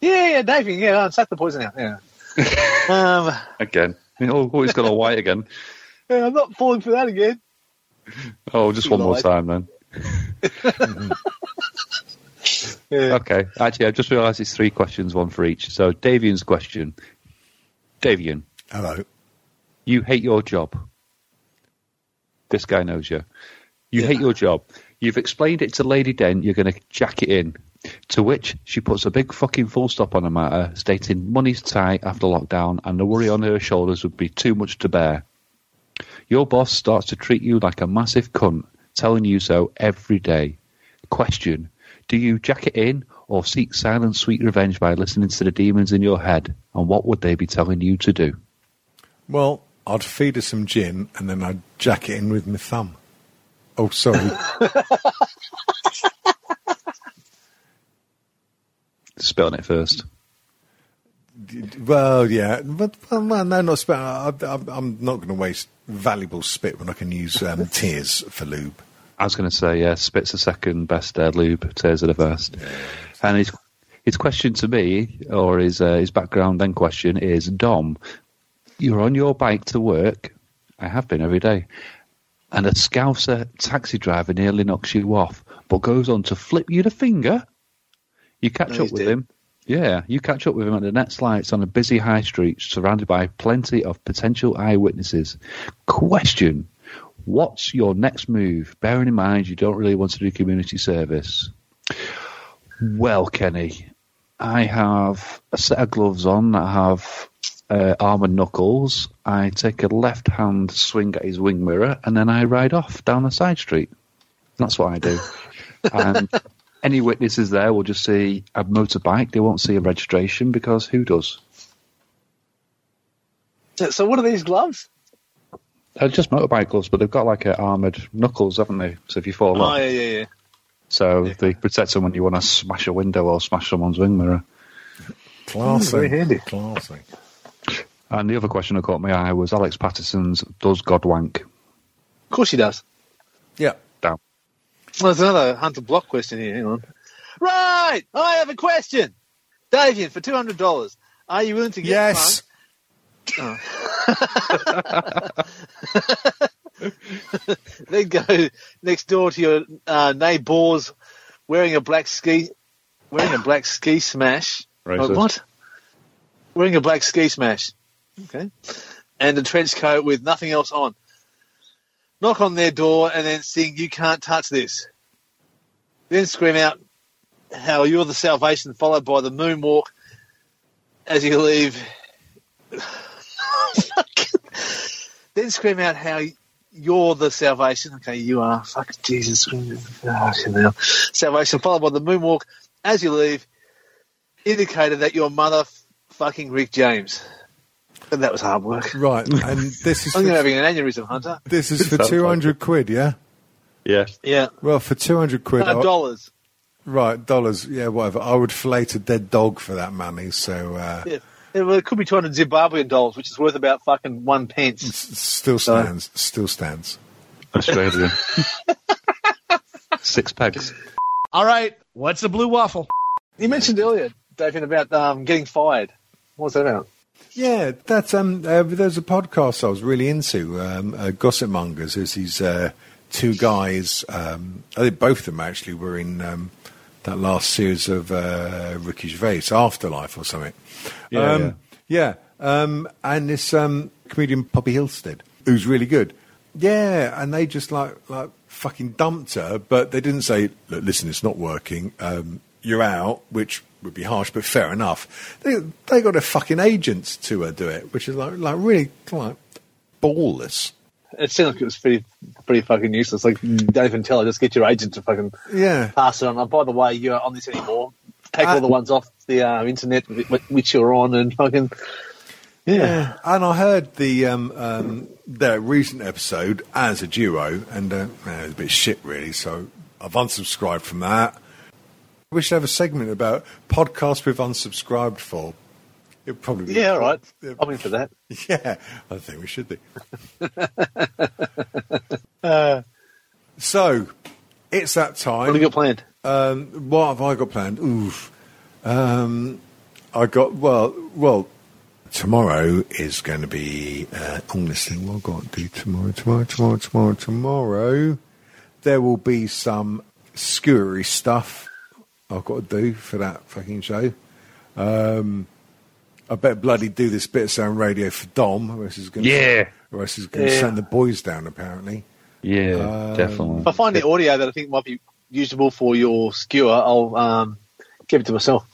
Yeah, yeah, Davey, yeah, I'll suck the poison out. Yeah. um, Again, oh, oh, he's got a white again. yeah, I'm not falling for that again. Oh, just one more time then. Yeah. Okay. Actually, I've just realised it's three questions, one for each. So, Davian's question. Davian, Hello. you hate your job. This guy knows you. You Yeah. hate your job. You've explained it to Lady Dent, you're going to jack it in. To which she puts a big fucking full stop on the matter, stating money's tight after lockdown and the worry on her shoulders would be too much to bear. Your boss starts to treat you like a massive cunt, telling you so every day. Question Do you jack it in or seek silent sweet revenge by listening to the demons in your head? And what would they be telling you to do? Well, I'd feed her some gin and then I'd jack it in with my thumb. Oh, sorry. Spit on it first. well, yeah, but well, no, no, not spit. I, I, I'm not going to waste valuable spit when I can use um, tears for lube. I was going to say, yeah, Spit's the second best uh, lube, Tears are the first. And his, his question to me, or his, uh, his background then question is, Dom, you're on your bike to work. I have been every day. And a Scouser taxi driver nearly knocks you off, but goes on to flip you the finger. You catch No, up with dead. him. Yeah, you catch up with him at the next lights on a busy high street, surrounded by plenty of potential eyewitnesses. Question What's your next move? Bearing in mind you don't really want to do community service. Well, Kenny, I have a set of gloves on I have uh, armoured knuckles. I take a left hand swing at his wing mirror and then I ride off down a side street. That's what I do. and any witnesses there will just see a motorbike. They won't see a registration because who does? So, so what are these gloves? They're just motorbike gloves, but they've got like a armoured knuckles, haven't they? So if you fall Oh, off, yeah, yeah, yeah. so Yeah. they protect them when you want to smash a window or smash someone's wing mirror. Classy. very handy. Classy. And the other question that caught my eye was Alex Patterson's "Does God wank?" Of course he does. Yeah. Down. Well, there's another Hunter Block question here. Hang on. Right, I have a question. Davian, for two hundred dollars, are you willing to get Yes. Drunk? then go next door to your uh, neighbours wearing a black ski, wearing a black ski smash. Racist. Oh, what? Wearing a black ski smash. Okay. And a trench coat with nothing else on. Knock on their door and then sing, You Can't Touch This. Then scream out how you're the salvation, followed by the moonwalk as you leave. Then scream out how you're the salvation. Okay, you are. Fuck Jesus. Oh. Salvation, followed by the moonwalk as you leave, indicated that your mother fucking Rick James. And that was hard work. Right. And this is I'm going to for, having an aneurysm, Hunter. this is for two hundred quid. Yeah. Yeah. Yeah. Well, for two hundred quid. No, dollars. right. Dollars. Yeah. Whatever. I would fillet a dead dog for that money. So uh, Yeah. Yeah, well, it could be 200 Zimbabwean dollars, which is worth about fucking one pence. s- still stands. Still stands. Australian. Six pegs. All right, what's a blue waffle? You mentioned earlier, David, about um, getting fired. What's that about? Yeah, that's um. Uh, there's a podcast I was really into, um, uh, Gossip Mongers. There's these uh, two guys. Um, I think both of them actually were in um, that last series of uh, Ricky Gervais, Afterlife or something. Yeah, um, yeah. Um, and this um, comedian Poppy Hillstead, who's really good. Yeah, and they just like like fucking dumped her, but they didn't say, Look, "Listen, it's not working. Um, you're out," which would be harsh, but fair enough. They they got a fucking agent to uh, do it, which is like like really like ballless. It seemed like it was pretty, pretty fucking useless. Like, don't even tell her, just get your agent to fucking Yeah. pass it on. And by the way, you're on this anymore. Take Uh, all the ones off the uh, internet which you're on and fucking. Yeah. And I heard the um, um, their recent episode as a duo, and uh, man, it was a bit shit, really. So I've unsubscribed from that. We should have a segment about podcasts we've unsubscribed for. It'd probably be Yeah, all right. I'm in for that. Yeah, I think we should be. Uh, So it's that what time. have you got planned? Um, what have I got planned? Oof. Um, I got well. Well, tomorrow is going to be. Uh, this thing. What I've got to do tomorrow? Tomorrow. Tomorrow. Tomorrow. Tomorrow. There will be some skewery stuff I've got to do for that fucking show. Um, I better bloody do this bit of sound radio for Dom, or else he's going. Yeah. Or else going to Yeah. send the boys down. Apparently. Yeah, Um, definitely. If I find the audio that I think might be usable for your skewer, I'll um, give it to myself.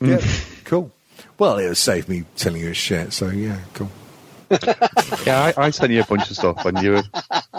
Yeah. cool. Well, it'll save me telling you a shit. So yeah, cool. Yeah, I, I sent you a bunch of stuff, and you were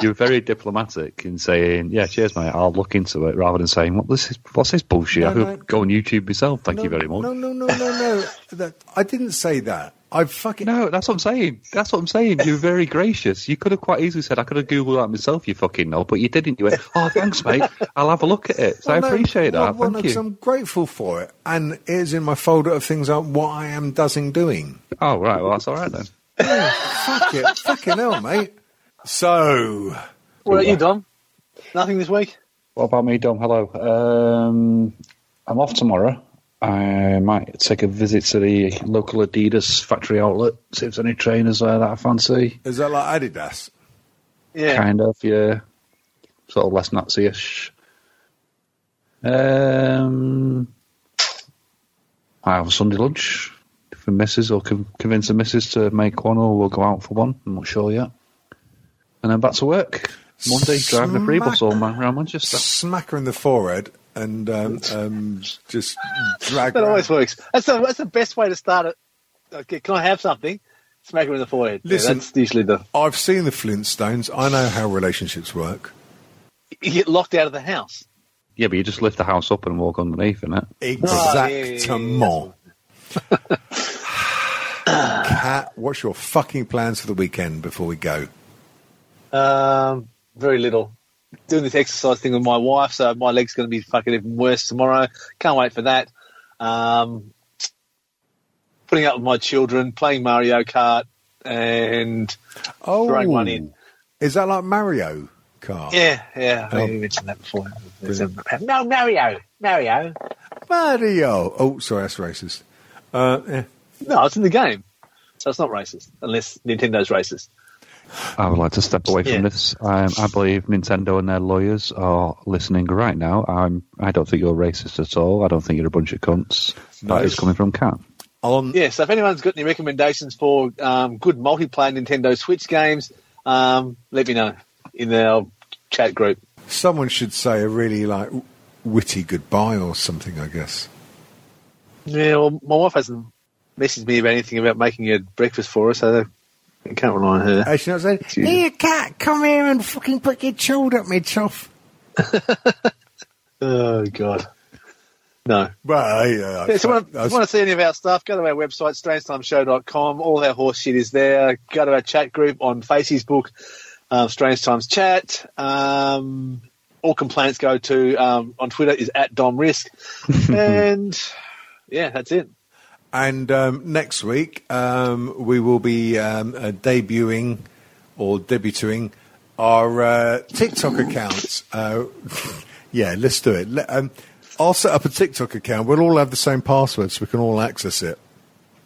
you were very diplomatic in saying, "Yeah, cheers, mate. I'll look into it," rather than saying, "What this is? What's this bullshit?" No, I could no. go on YouTube myself. Thank No, you very much. No, no, no, no, no. that, I didn't say that. I fucking No, that's what I'm saying. That's what I'm saying. You're very gracious. You could have quite easily said, I could have Googled that myself, you fucking know, but you didn't. You went, oh, thanks, mate. I'll have a look at it. So Well, I appreciate well, that. well, Thank no, you. I'm grateful for it, and it's in my folder of things like what I am doing doing. Oh, right. Well, that's all right then. Fuck it, fucking hell, mate. So What about you, Dom? Nothing this week? What about me, Dom? Hello. Um, I'm off tomorrow. I might take a visit to the local Adidas factory outlet, see if there's any trainers there that I fancy. is that like Adidas? Yeah. Kind of, yeah. Sort of less Nazi-ish. Um, I have a Sunday lunch for Mrs. or con- convince the Missus to make one or we'll go out for one. I'm not sure yet. And then back to work. Monday, driving a free bus all man around Manchester. Smack her in the forehead and um, um, just drag. That her always works. That's the, that's the best way to start it. Okay, can I have something? Smack her in the forehead. Yeah, Listen. that's usually the. I've seen the Flintstones. I know how relationships work. You get locked out of the house. Yeah, but you just lift the house up and walk underneath, innit? Exactement. What's your fucking plans for the weekend before we go? Um, very little. Doing this exercise thing with my wife, so my leg's going to be fucking even worse tomorrow. Can't wait for that. Um, putting up with my children, playing Mario Kart, and Oh, throwing one in. Is that like Mario Kart? Yeah, yeah. I Oh. mentioned that before. No, Mario, Mario. Mario. Oh, sorry, that's racist. Uh, yeah. No, it's in the game, so it's not racist unless Nintendo's racist. I would like to step away from Yeah. this. Um, I believe Nintendo and their lawyers are listening right now. I'm. I don't think you're racist at all. I don't think you're a bunch of cunts. No. That is coming from Cat. On Yeah, so if anyone's got any recommendations for um, good multiplayer Nintendo Switch games, um, let me know in our chat group. someone should say a really like witty goodbye or something. I guess. Yeah, well, my wife hasn't messaged me about anything about making a breakfast for us, so I can't rely on her. Actually, not saying. "Here, cat, come here and fucking put your chode up me chuff." Oh, God. No. Well, yeah. Yeah, so I- if you want to see any of our stuff, go to our website, strangetimeshow.com. All our horse shit is there. Go to our chat group on Facebook, um, Strange Times Chat. Um, all complaints go to, um, on Twitter is at Dom Risk. and yeah, that's it. And um, next week, um, we will be um, uh, debuting or debuting our uh, TikTok accounts. Uh, yeah, let's do it. Let, um, I'll set up a TikTok account. We'll all have the same password so we can all access it.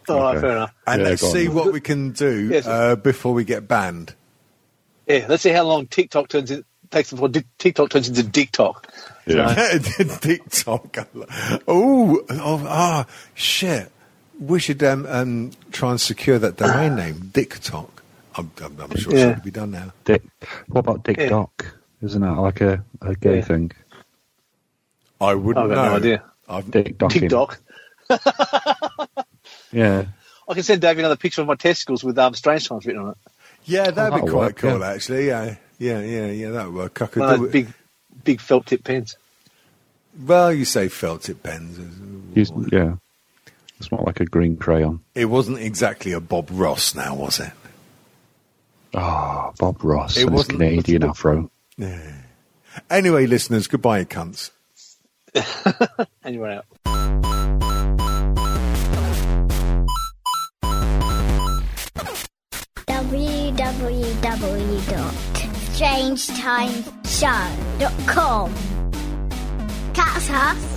All right, Okay. fair enough. And Yeah, let's go on see what we can do Yes. uh, before we get banned. Yeah, let's see how long TikTok turns in, takes before TikTok turns into TikTok. Yeah, TikTok. Oh, oh, ah, shit. We should um, um, try and secure that domain name, DickTok. I'm, I'm, I'm sure Yeah. it should be done now. Dick. What about Dick Yeah. Doc? Isn't that like a, a gay Yeah. thing? I wouldn't I've got know. no idea. I've, Dick Docking. TikTok. Yeah. I can send Dave another picture of my testicles with um, Strange Times written on it. yeah, that'd be quite work, cool, yeah. actually. Yeah, yeah, yeah, yeah, that would work. I could One of do those it. big, big felt tip pens. Well, you say felt tip pens. He's, yeah. It's more like a green crayon. It wasn't exactly a Bob Ross now, was it? Oh, Bob Ross It and his wasn't- Canadian afro. Anyway, listeners, goodbye, you cunts. And you went out. www.strangetimeshow.com. Catch us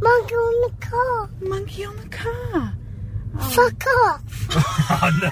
monkey on the car. Monkey on the car. Fuck off. Oh,